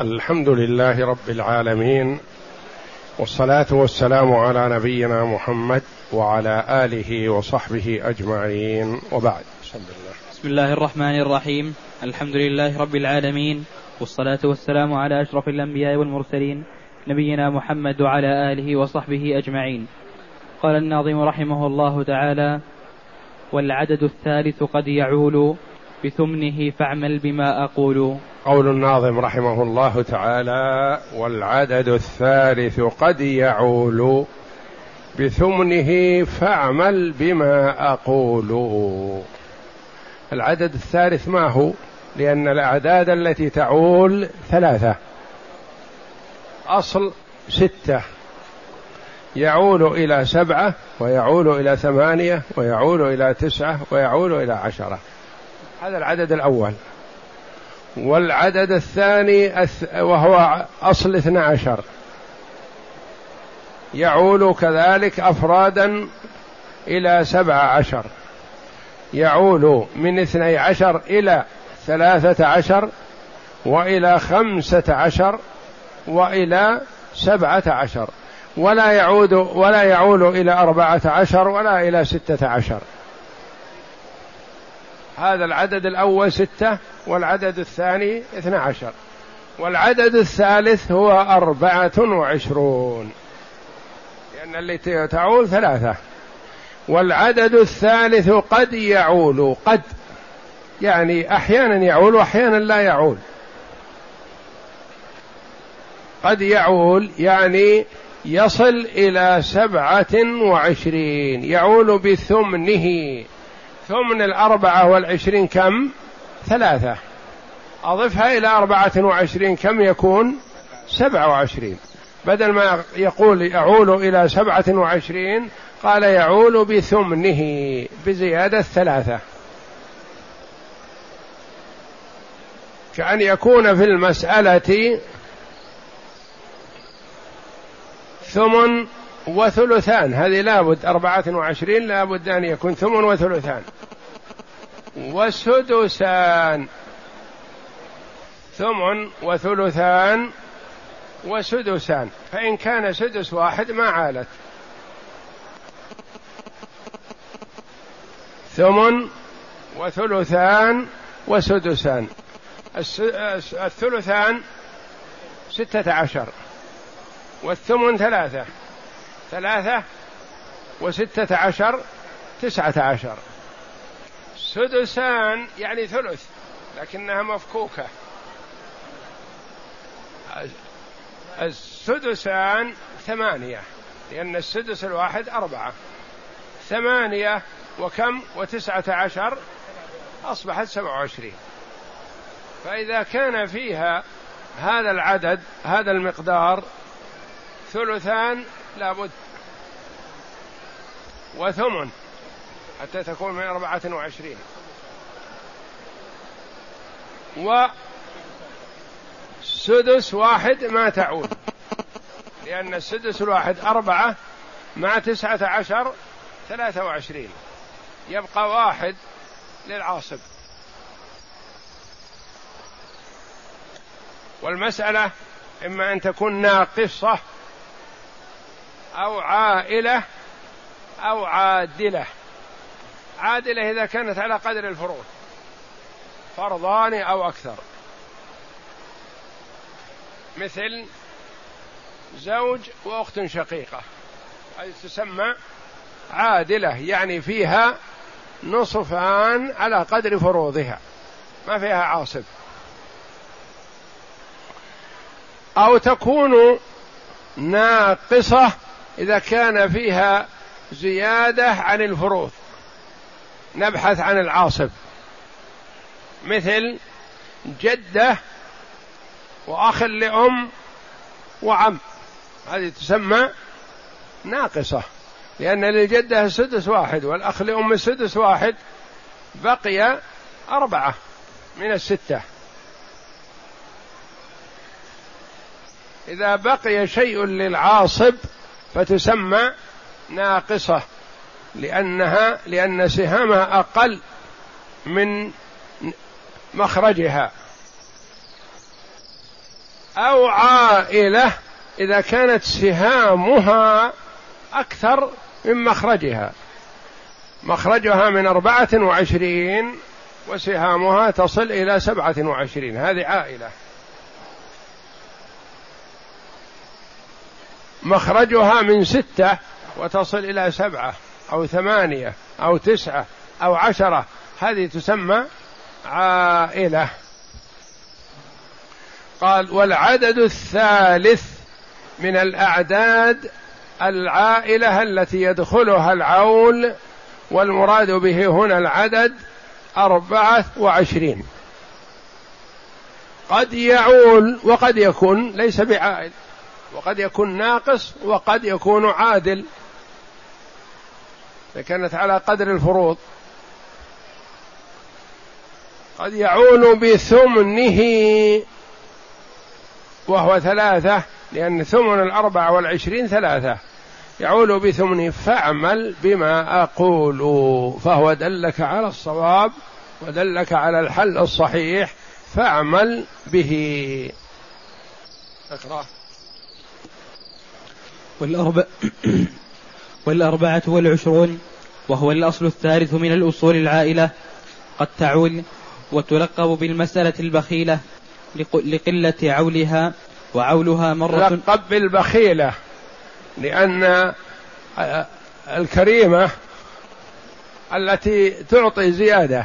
الحمد لله رب العالمين والصلاة والسلام على نبينا محمد وعلى آله وصحبه أجمعين وبعد. بسم الله الرحمن الرحيم. الحمد لله رب العالمين والصلاة والسلام على أشرف الأنبياء والمرسلين نبينا محمد وعلى آله وصحبه أجمعين. قال الناظم رحمه الله تعالى والعدد الثالث قد يعول بثمنه فاعمل بما أقول. قول الناظم رحمه الله تعالى والعدد الثالث قد يعول. بثمنه فاعمل بما أقول. العدد الثالث ما هو؟ لأن الأعداد التي تعول ثلاثة. أصل ستة. يعول إلى سبعة ويعول إلى ثمانية ويعول إلى تسعة ويعول إلى عشرة. هذا العدد الأول. والعدد الثاني وهو أصل اثنى عشر. يعول كذلك أفرادا إلى سبع عشر. يعول من اثني عشر إلى ثلاثة عشر وإلى خمسة عشر وإلى سبعة عشر. ولا يعود ولا يعول إلى أربعة عشر ولا إلى ستة عشر. هذا العدد الأول ستة والعدد الثاني اثنى عشر. والعدد الثالث هو أربعة وعشرون. لأن التي تعول ثلاثة. والعدد الثالث قد يعول قد. يعني أحيانا يعول وأحيانا لا يعول. قد يعول يعني يصل إلى سبعة وعشرين يعول بثمنه. ثمن الأربعة والعشرين كم؟ ثلاثة. أضفها إلى أربعة وعشرين كم يكون؟ سبعة وعشرين. بدل ما يقول يعول إلى سبعة وعشرين قال يعول بثمنه بزيادة ثلاثة كأن يكون في المسألة ثمن وثلثان. هذه لابد أربعة وعشرين لابد أن يكون ثمن وثلثان. وسدسان. ثمن وثلثان وسدسان. فإن كان سدس واحد ما عالت. ثمن وثلثان وسدسان. الثلثان ستة عشر. والثمن ثلاثة. ثلاثة وستة عشر تسعة عشر. سدسان يعني ثلث لكنها مفكوكة. السدسان ثمانية لأن السدس الواحد أربعة. ثمانية وكم؟ وتسعة عشر أصبحت سبعة وعشرين. فإذا كان فيها هذا العدد هذا المقدار ثلثان لابد. وثمن حتى تكون من أربعة وعشرين. وسدس واحد ما تعود. لأن السدس الواحد أربعة مع تسعة عشر ثلاثة وعشرين. يبقى واحد للعاصب. والمسألة إما أن تكون ناقصة أو عائلة أو عادلة. عادلة إذا كانت على قدر الفروض. فرضان أو أكثر. مثل زوج وأخت شقيقة. هذه تسمى عادلة يعني فيها نصفان على قدر فروضها. ما فيها عاصب أو تكون ناقصة إذا كان فيها زيادة عن الفروض نبحث عن العاصب مثل جدة وأخ لأم وعم هذه تسمى ناقصة لأن للجدة السدس واحد والأخ لأم السدس واحد بقي أربعة من الستة. إذا بقي شيء للعاصب فتسمى ناقصة لأنها لأن سهامها أقل من مخرجها. أو عائلة إذا كانت سهامها أكثر من مخرجها. مخرجها من أربعة وعشرين وسهامها تصل إلى سبعة وعشرين. هذه عائلة. مخرجها من ستة وتصل إلى سبعة أو ثمانية أو تسعة أو عشرة. هذه تسمى عائلة. قال والعدد الثالث من الأعداد العائلة التي يدخلها العول والمراد به هنا العدد أربعة وعشرين. قد يعول وقد يكون ليس بعائل. وقد يكون ناقص وقد يكون عادل. إذا كانت على قدر الفروض. قد يعول بثمنه وهو ثلاثة لأن ثمن الأربعة والعشرين ثلاثة. يعول بثمنه فاعمل بما أقول فهو دلك على الصواب ودلك على الحل الصحيح فاعمل به. أقرأ. والأربع والأربعة والعشرون وهو الأصل الثالث من الأصول العائلة قد تعول وتلقب بالمسألة البخيلة لقلة عولها وعولها مرة تلقب بالبخيلة لأن الكريمة التي تعطي زيادة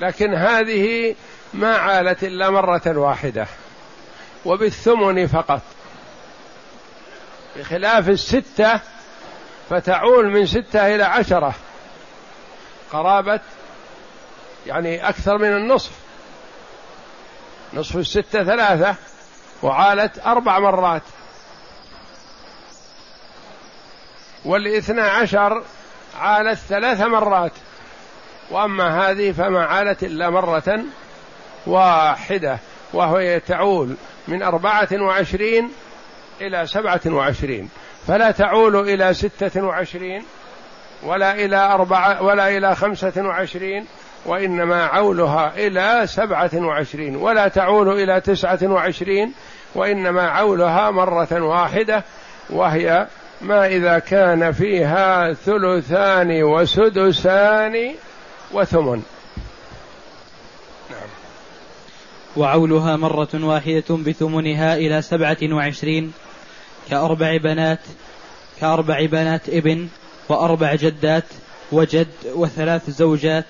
لكن هذه ما عالت إلا مرة واحدة وبالثمن فقط. بخلاف الستة فتعول من ستة إلى عشرة. قرابة يعني أكثر من النصف. نصف الستة ثلاثة وعالت أربع مرات. والاثنى عشر عالت ثلاث مرات. وأما هذه فما عالت إلا مرة واحدة وهو تعول من أربعة وعشرين إلى سبعة وعشرين. فلا تعول إلى ستة وعشرين ولا إلى أربعة ولا إلى خمسة وعشرين وإنما عولها إلى سبعة وعشرين. ولا تعول إلى تسعة وعشرين وإنما عولها مرة واحدة وهي ما إذا كان فيها ثلثان وسدسان وثمن. وعولها مرة واحدة بثمنها إلى سبعة وعشرين كأربع بنات كأربع بنات ابن وأربع جدات وجد وثلاث زوجات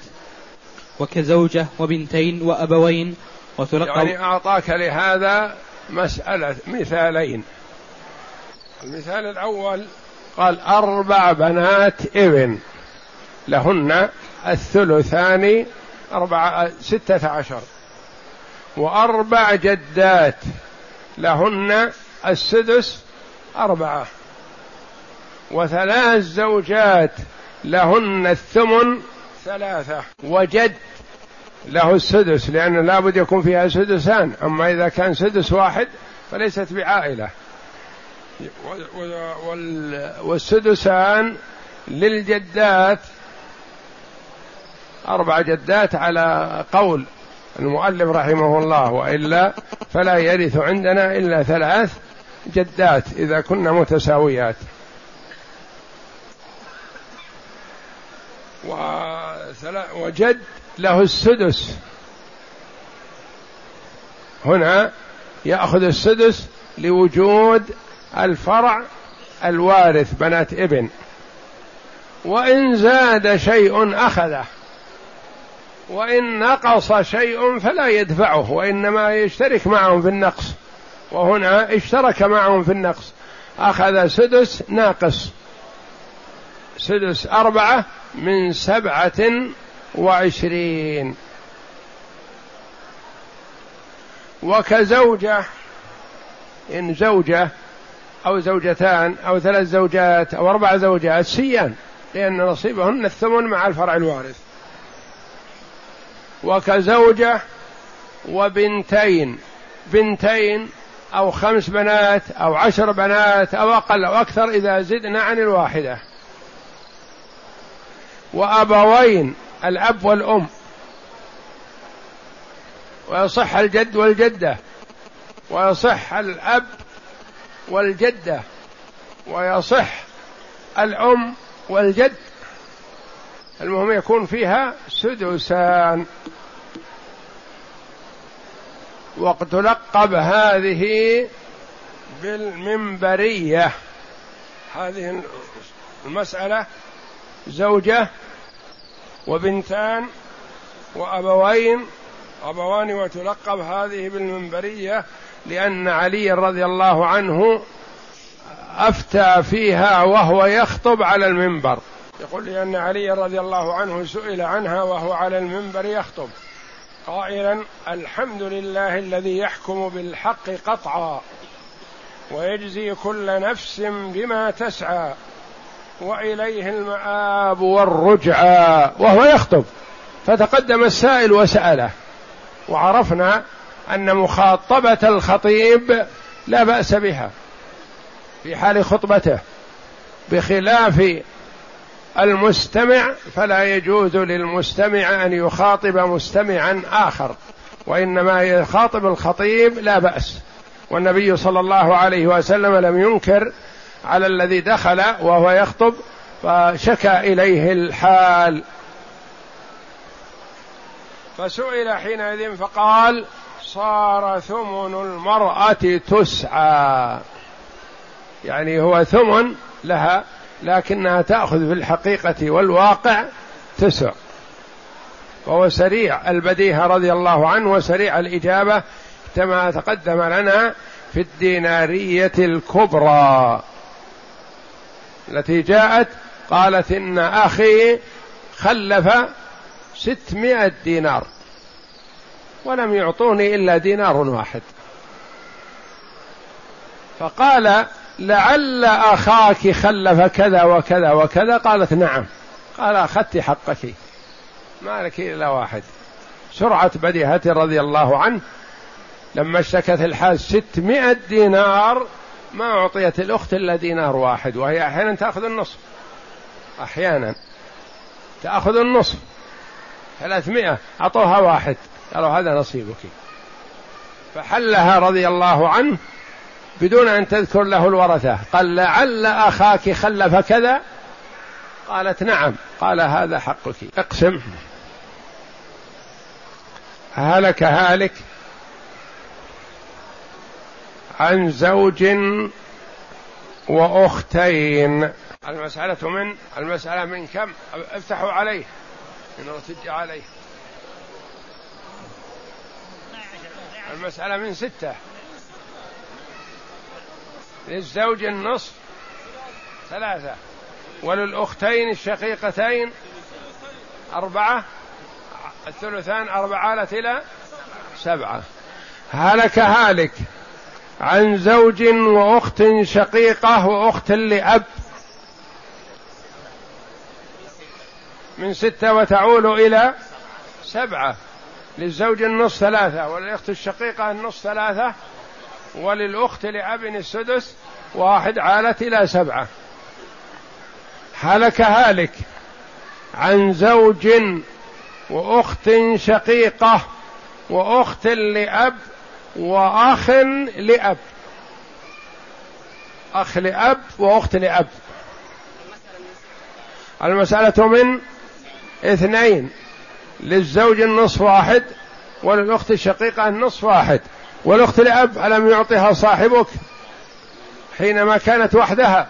وكزوجة وبنتين وأبوين وتلقى يعني أعطاك لهذا مسألة مثالين. المثال الأول قال أربع بنات ابن لهن الثلثان أربعة ستة عشر. وأربع جدات لهن السدس أربعة. وثلاث زوجات لهن الثمن ثلاثة. وجد له السدس لأنه لابد يكون فيها سدسان. أما إذا كان سدس واحد فليست بعائلة. والسدسان للجدات أربع جدات على قول المؤلف رحمه الله وإلا فلا يرث عندنا إلا ثلاث جدات إذا كنا متساويات. وجد له السدس. هنا يأخذ السدس لوجود الفرع الوارث بنات ابن. وإن زاد شيء أخذه. وإن نقص شيء فلا يدفعه وإنما يشترك معهم في النقص. وهنا اشترك معهم في النقص. أخذ سدس ناقص. سدس أربعة من سبعة وعشرين. وكزوجة إن زوجة أو زوجتان أو ثلاث زوجات أو أربع زوجات سيان لأن نصيبهن الثمن مع الفرع الوارث. وكزوجة وبنتين. بنتين أو خمس بنات أو عشر بنات أو أقل أو أكثر إذا زدنا عن الواحدة. وأبوين الأب والأم. ويصح الجد والجدة. ويصح الأب والجدة. ويصح الأم والجد. المهم يكون فيها سدسان. وقد تلقب هذه بالمنبرية. هذه المسألة زوجة وبنتان وأبوين أبوان وتلقب هذه بالمنبرية لأن علي رضي الله عنه أفتى فيها وهو يخطب على المنبر. يقول لأن علي رضي الله عنه سئل عنها وهو على المنبر يخطب. قائلا الحمد لله الذي يحكم بالحق قطعا ويجزي كل نفس بما تسعى وإليه المآب والرجعى وهو يخطب. فتقدم السائل وسأله وعرفنا أن مخاطبة الخطيب لا بأس بها في حال خطبته بخلاف المستمع فلا يجوز للمستمع أن يخاطب مستمعا آخر وإنما يخاطب الخطيب لا بأس. والنبي صلى الله عليه وسلم لم ينكر على الذي دخل وهو يخطب فشكى إليه الحال. فسئل حينئذ فقال صار ثمن المرأة تسعى. يعني هو ثمن لها لكنها تأخذ في الحقيقة والواقع تسع وهو سريع البديهة رضي الله عنه وسريع الإجابة كما تقدم لنا في الدينارية الكبرى التي جاءت قالت إن أخي خلف ستمائة دينار ولم يعطوني إلا دينار واحد. فقال لعل أخاك خلف كذا وكذا وكذا. قالت نعم. قال أخذت حقك. ما لك إلا واحد. سرعة بديهة رضي الله عنه لما اشتكت الحاج ستمائة دينار ما أعطيت الأخت إلا دينار واحد وهي أحيانا تأخذ النصف. أحيانا تأخذ النصف. ثلاثمائة. أعطوها واحد. قالوا هذا نصيبك. فحلها رضي الله عنه بدون أن تذكر له الورثة. قال لعل أخاك خلف كذا؟ قالت نعم. قال هذا حقك. اقسم. هلك هالك عن زوج وأختين. المسألة من؟ المسألة من كم؟ افتحوا عليه. من ارتج عليه. المسألة من ستة. للزوج النصف ثلاثة. وللأختين الشقيقتين أربعة الثلثان أربعة إلى سبعة. هلك هالك عن زوج وأخت شقيقة وأخت لأب من ستة وتعول إلى سبعة. للزوج النصف ثلاثة وللأخت الشقيقة النصف ثلاثة. وللأخت لأب السدس واحد عالت إلى سبعة. هلك هالك عن زوج وأخت شقيقة وأخت لأب وأخ لأب. أخ لأب وأخت لأب. المسألة من اثنين. للزوج النصف واحد وللأخت الشقيقة النصف واحد. والأخت لأب ألم يعطها صاحبك حينما كانت وحدها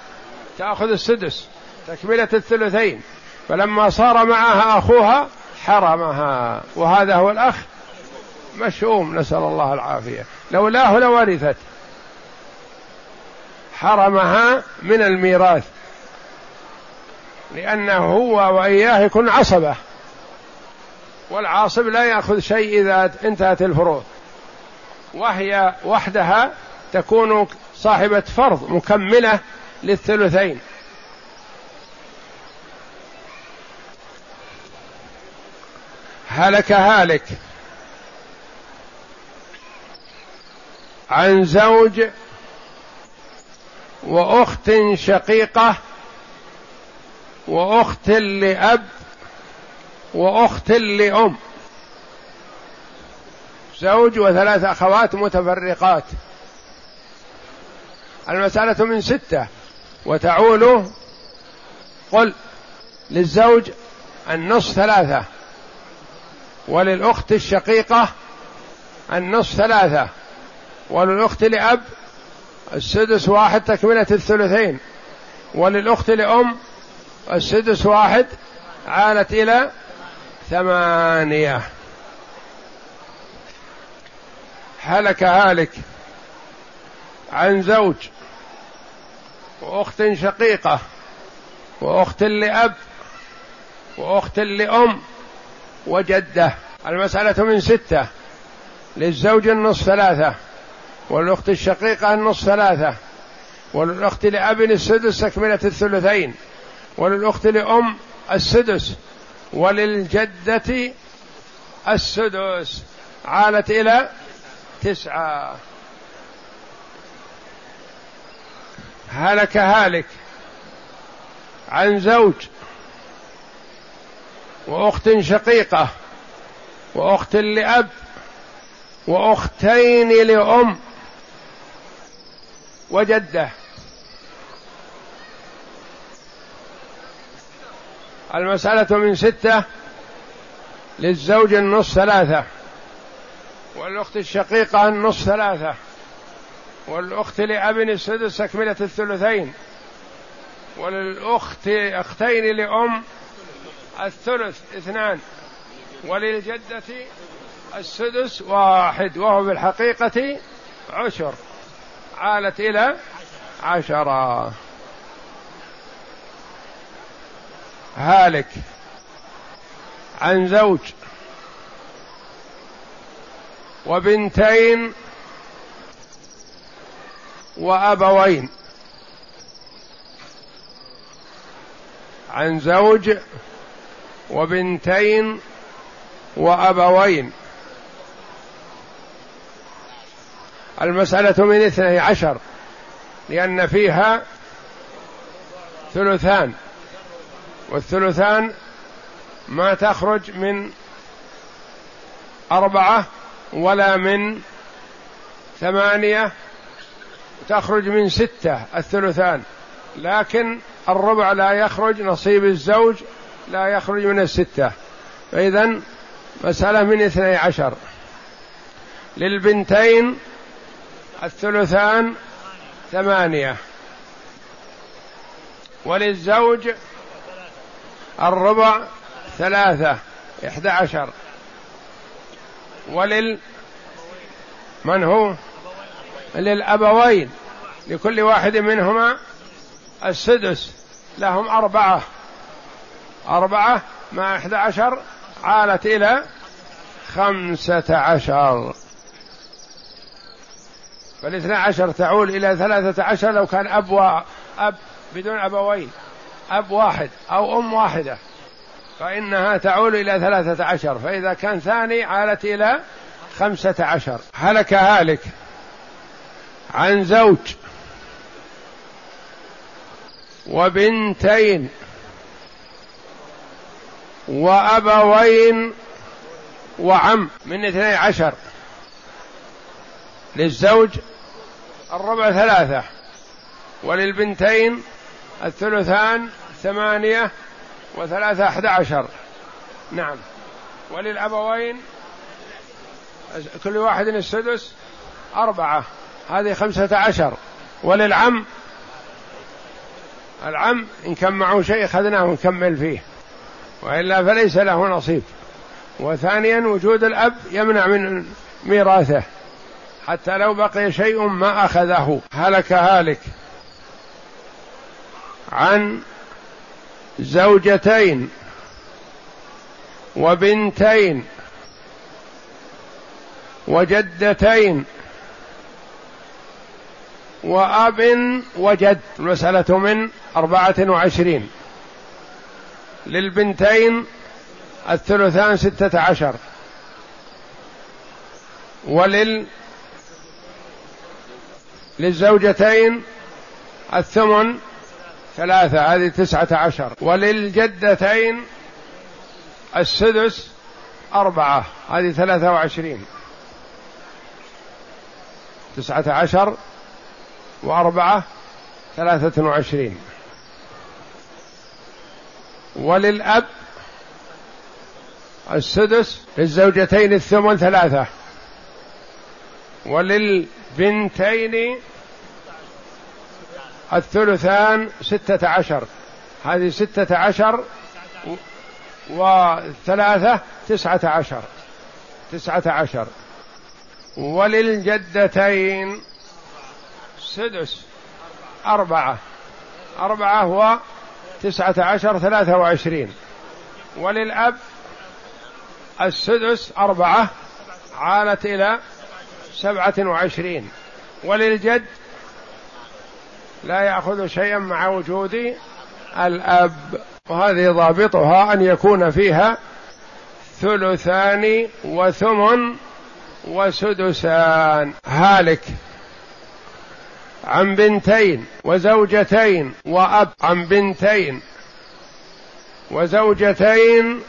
تأخذ السدس تكملة الثلثين فلما صار معها أخوها حرمها وهذا هو الأخ مشؤوم نسأل الله العافية. لولاه لورثت حرمها من الميراث لأنه هو وإياه يكون عصبة والعاصب لا يأخذ شيء إذا انتهت الفروض. وهي وحدها تكون صاحبة فرض مكملة للثلثين. هلك هالك عن زوج وأخت شقيقة وأخت لأب وأخت لأم. زوج وثلاث أخوات متفرقات. المسألة من ستة. وتعول قل للزوج النصف ثلاثة. وللأخت الشقيقة النصف ثلاثة. وللأخت لأب السدس واحد تكملة الثلثين. وللأخت لأم السدس واحد عالت إلى ثمانية. هلك هالك عن زوج وأخت شقيقة وأخت لأب وأخت لأم وجدة. المسألة من ستة للزوج النصف ثلاثة والأخت الشقيقة النصف ثلاثة وللاخت لأب السدس تكمله الثلثين وللاخت لأم السدس وللجدة السدس. عالت إلى تسعة. هلك هالك عن زوج وأخت شقيقة وأخت لأب وأختين لأم وجدة. المسألة من ستة للزوج النص ثلاثة. والأخت الشقيقة النص ثلاثة والأخت لأب السدس تكملة الثلثين وللأخت أختين لأم الثلث اثنان وللجدة السدس واحد وهو بالحقيقة عشر عالت إلى عشرة. هالك عن زوج وبنتين وأبوين. عن زوج وبنتين وأبوين. المسألة من اثني عشر لأن فيها ثلثان والثلثان ما تخرج من أربعة ولا من ثمانية تخرج من ستة الثلثان. لكن الربع لا يخرج نصيب الزوج لا يخرج من الستة. فإذا مسألة من اثني عشر. للبنتين الثلثان ثمانية. وللزوج الربع ثلاثة إحدى عشر. ولل من هو؟ للأبوين. لكل واحد منهما السدس. لهم أربعة. أربعة مع إحدى عشر عالت إلى خمسة عشر. فالاثنى عشر تعول إلى ثلاثة عشر لو كان أب وأب بدون أبوين. أب واحد أو أم واحدة. فإنها تعول إلى ثلاثة عشر فإذا كان ثاني عالت إلى خمسة عشر. هلك هالك عن زوج وبنتين وأبوين وعم من اثني عشر. للزوج الربع ثلاثة وللبنتين الثلثان ثمانية وثلاثة أحد عشر. نعم. وللأبوين كل واحد السدس أربعة. هذه خمسة عشر. وللعم العم إن كان معه شيء أخذناه ونكمل فيه. وإلا فليس له نصيب. وثانيا وجود الأب يمنع من ميراثه. حتى لو بقي شيء ما أخذه. هلك هالك. عن زوجتين وبنتين وجدتين وأب وجد المسألة من أربعة وعشرين. للبنتين الثلثان ستة عشر. ولل للزوجتين الثمن ثلاثة هذه تسعة عشر. وللجدتين السدس أربعة هذه ثلاثة وعشرين. تسعة عشر وأربعة ثلاثة وعشرين. وللأب السدس للزوجتين الثمن ثلاثة. وللبنتين الثلثان ستة عشر. هذه ستة عشر وثلاثة تسعة عشر. تسعة عشر. وللجدتين سدس. أربعة. أربعة هو تسعة عشر ثلاثة وعشرين. وللأب السدس أربعة عالت إلى سبعة وعشرين. وللجد لا يأخذ شيئا مع وجود الأب وهذه ضابطها أن يكون فيها ثلثان وثمن وسدسان. هالك عن بنتين وزوجتين وأب عن بنتين وزوجتين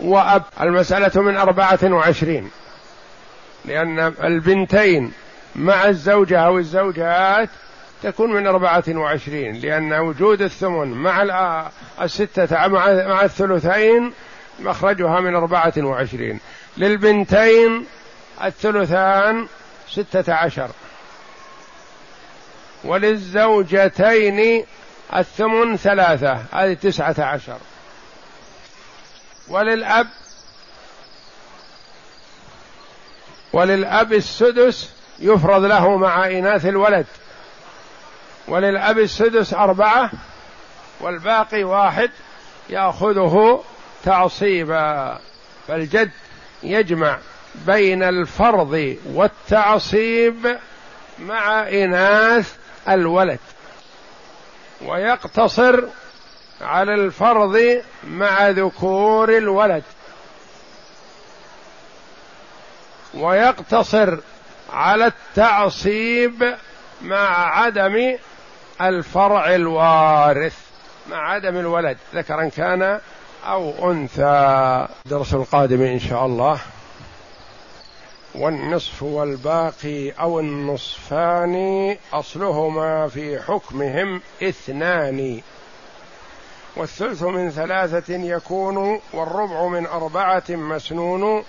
وأب. المسألة من أربعة وعشرين لأن البنتين مع الزوجة أو الزوجات تكون من أربعة وعشرين لأن وجود الثمن مع الستة مع الثلثين مخرجها من أربعة وعشرين. للبنتين الثلثان ستة عشر. وللزوجتين الثمن ثلاثة هذه تسعة عشر. وللأب وللأب السدس يفرض له مع إناث الولد. وللأب السدس أربعة والباقي واحد يأخذه تعصيبا. فالجد يجمع بين الفرض والتعصيب مع إناث الولد ويقتصر على الفرض مع ذكور الولد ويقتصر على التعصيب مع عدم الفرع الوارث مع عدم الولد ذكرا كان أو أنثى. الدرس القادم إن شاء الله. والنصف والباقي أو النصفان أصلهما في حكمهم اثنان. والثلث من ثلاثة يكون والربع من أربعة مسنون.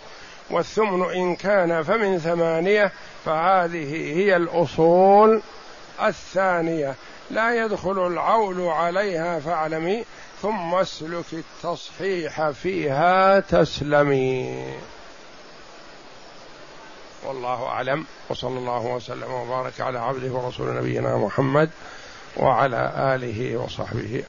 والثمن إن كان فمن ثمانية فهذه هي الأصول الثانية. لا يدخل العول عليها فاعلمي ثم اسلك التصحيح فيها تسلمي. والله أعلم وصلى الله وسلم وبارك على عبده ورسول نبينا محمد وعلى آله وصحبه.